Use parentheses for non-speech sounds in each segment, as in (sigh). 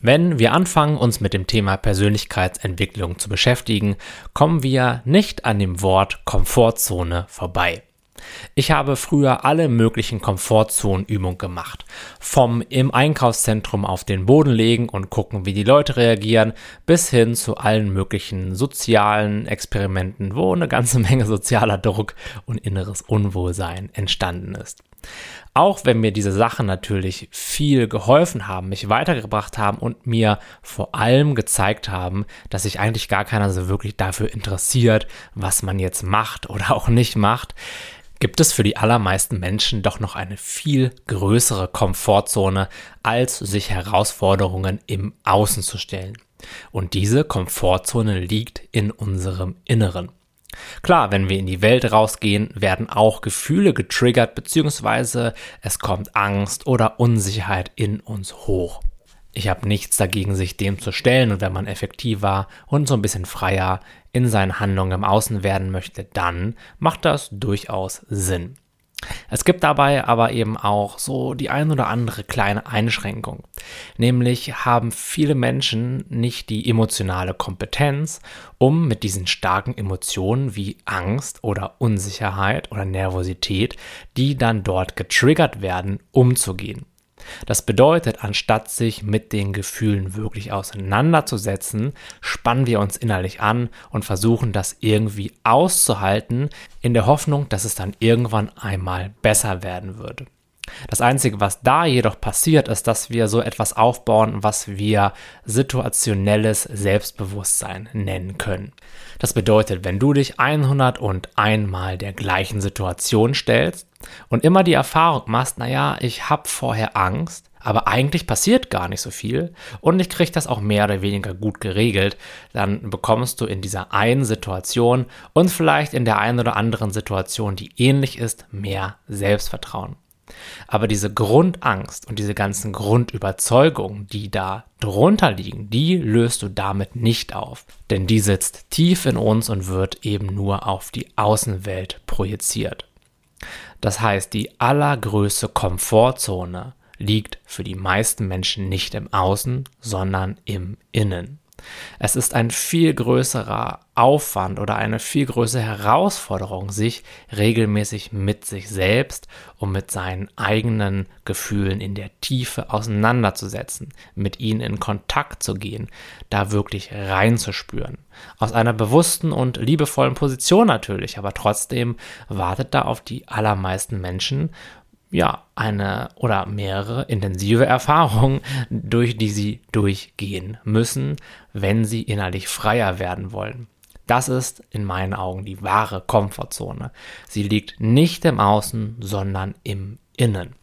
Wenn wir anfangen, uns mit dem Thema Persönlichkeitsentwicklung zu beschäftigen, kommen wir nicht an dem Wort Komfortzone vorbei. Ich habe früher alle möglichen Komfortzonenübungen gemacht. Vom im Einkaufszentrum auf den Boden legen und gucken, wie die Leute reagieren, bis hin zu allen möglichen sozialen Experimenten, wo eine ganze (laughs) Menge sozialer Druck und inneres Unwohlsein entstanden ist. Auch wenn mir diese Sachen natürlich viel geholfen haben, mich weitergebracht haben und mir vor allem gezeigt haben, dass sich eigentlich gar keiner so wirklich dafür interessiert, was man jetzt macht oder (laughs) auch nicht macht, gibt es für die allermeisten Menschen doch noch eine viel größere Komfortzone, als sich Herausforderungen im Außen zu stellen. Und diese Komfortzone liegt in unserem Inneren. Klar, wenn wir in die Welt rausgehen, werden auch Gefühle getriggert, beziehungsweise es kommt Angst oder Unsicherheit in uns hoch. Ich habe nichts dagegen, sich dem zu stellen und wenn man effektiver und so ein bisschen freier in seinen Handlungen im Außen werden möchte, dann macht das durchaus Sinn. Es gibt dabei aber eben auch so die ein oder andere kleine Einschränkung. Nämlich haben viele Menschen nicht die emotionale Kompetenz, um mit diesen starken Emotionen wie Angst oder Unsicherheit oder Nervosität, die dann dort getriggert werden, umzugehen. Das bedeutet, anstatt sich mit den Gefühlen wirklich auseinanderzusetzen, spannen wir uns innerlich an und versuchen das irgendwie auszuhalten, in der Hoffnung, dass es dann irgendwann einmal besser werden würde. Das Einzige, was da jedoch passiert, ist, dass wir so etwas aufbauen, was wir situationelles Selbstbewusstsein nennen können. Das bedeutet, wenn du dich 101 Mal der gleichen Situation stellst, und immer die Erfahrung machst, naja, ich habe vorher Angst, aber eigentlich passiert gar nicht so viel und ich kriege das auch mehr oder weniger gut geregelt, dann bekommst du in dieser einen Situation und vielleicht in der einen oder anderen Situation, die ähnlich ist, mehr Selbstvertrauen. Aber diese Grundangst und diese ganzen Grundüberzeugungen, die da drunter liegen, die löst du damit nicht auf. Denn die sitzt tief in uns und wird eben nur auf die Außenwelt projiziert. Das heißt, die allergrößte Komfortzone liegt für die meisten Menschen nicht im Außen, sondern im Innen. Es ist ein viel größerer Aufwand oder eine viel größere Herausforderung, sich regelmäßig mit sich selbst und mit seinen eigenen Gefühlen in der Tiefe auseinanderzusetzen, mit ihnen in Kontakt zu gehen, da wirklich reinzuspüren. Aus einer bewussten und liebevollen Position natürlich, aber trotzdem wartet da auf die allermeisten Menschen ja, eine oder mehrere intensive Erfahrungen, durch die sie durchgehen müssen, wenn sie innerlich freier werden wollen. Das ist in meinen Augen die wahre Komfortzone. Sie liegt nicht im Außen, sondern im Innen.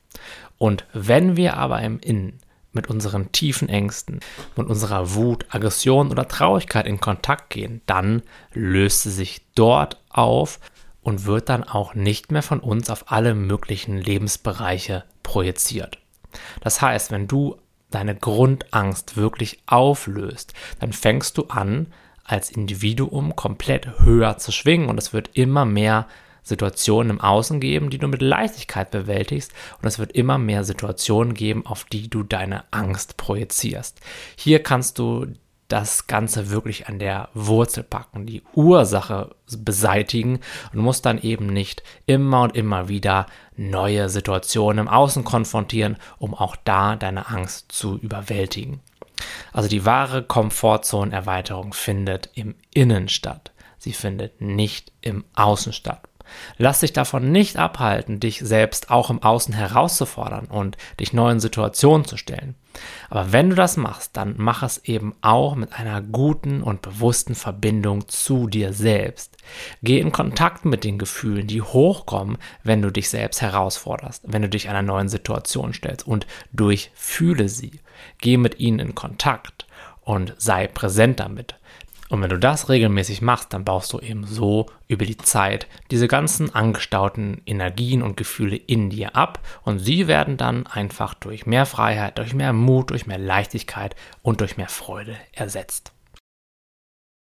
Und wenn wir aber im Innen mit unseren tiefen Ängsten, mit unserer Wut, Aggression oder Traurigkeit in Kontakt gehen, dann löst sie sich dort auf und wird dann auch nicht mehr von uns auf alle möglichen Lebensbereiche projiziert. Das heißt, wenn du deine Grundangst wirklich auflöst, dann fängst du an, als Individuum komplett höher zu schwingen und es wird immer mehr Situationen im Außen geben, die du mit Leichtigkeit bewältigst und es wird immer mehr Situationen geben, auf die du deine Angst projizierst. Hier kannst du das Ganze wirklich an der Wurzel packen, die Ursache beseitigen und muss dann eben nicht immer und immer wieder neue Situationen im Außen konfrontieren, um auch da deine Angst zu überwältigen. Also die wahre Komfortzonenerweiterung findet im Innen statt. Sie findet nicht im Außen statt. Lass dich davon nicht abhalten, dich selbst auch im Außen herauszufordern und dich neuen Situationen zu stellen. Aber wenn du das machst, dann mach es eben auch mit einer guten und bewussten Verbindung zu dir selbst. Geh in Kontakt mit den Gefühlen, die hochkommen, wenn du dich selbst herausforderst, wenn du dich einer neuen Situation stellst und durchfühle sie. Geh mit ihnen in Kontakt und sei präsent damit. Und wenn du das regelmäßig machst, dann baust du eben so über die Zeit diese ganzen angestauten Energien und Gefühle in dir ab und sie werden dann einfach durch mehr Freiheit, durch mehr Mut, durch mehr Leichtigkeit und durch mehr Freude ersetzt.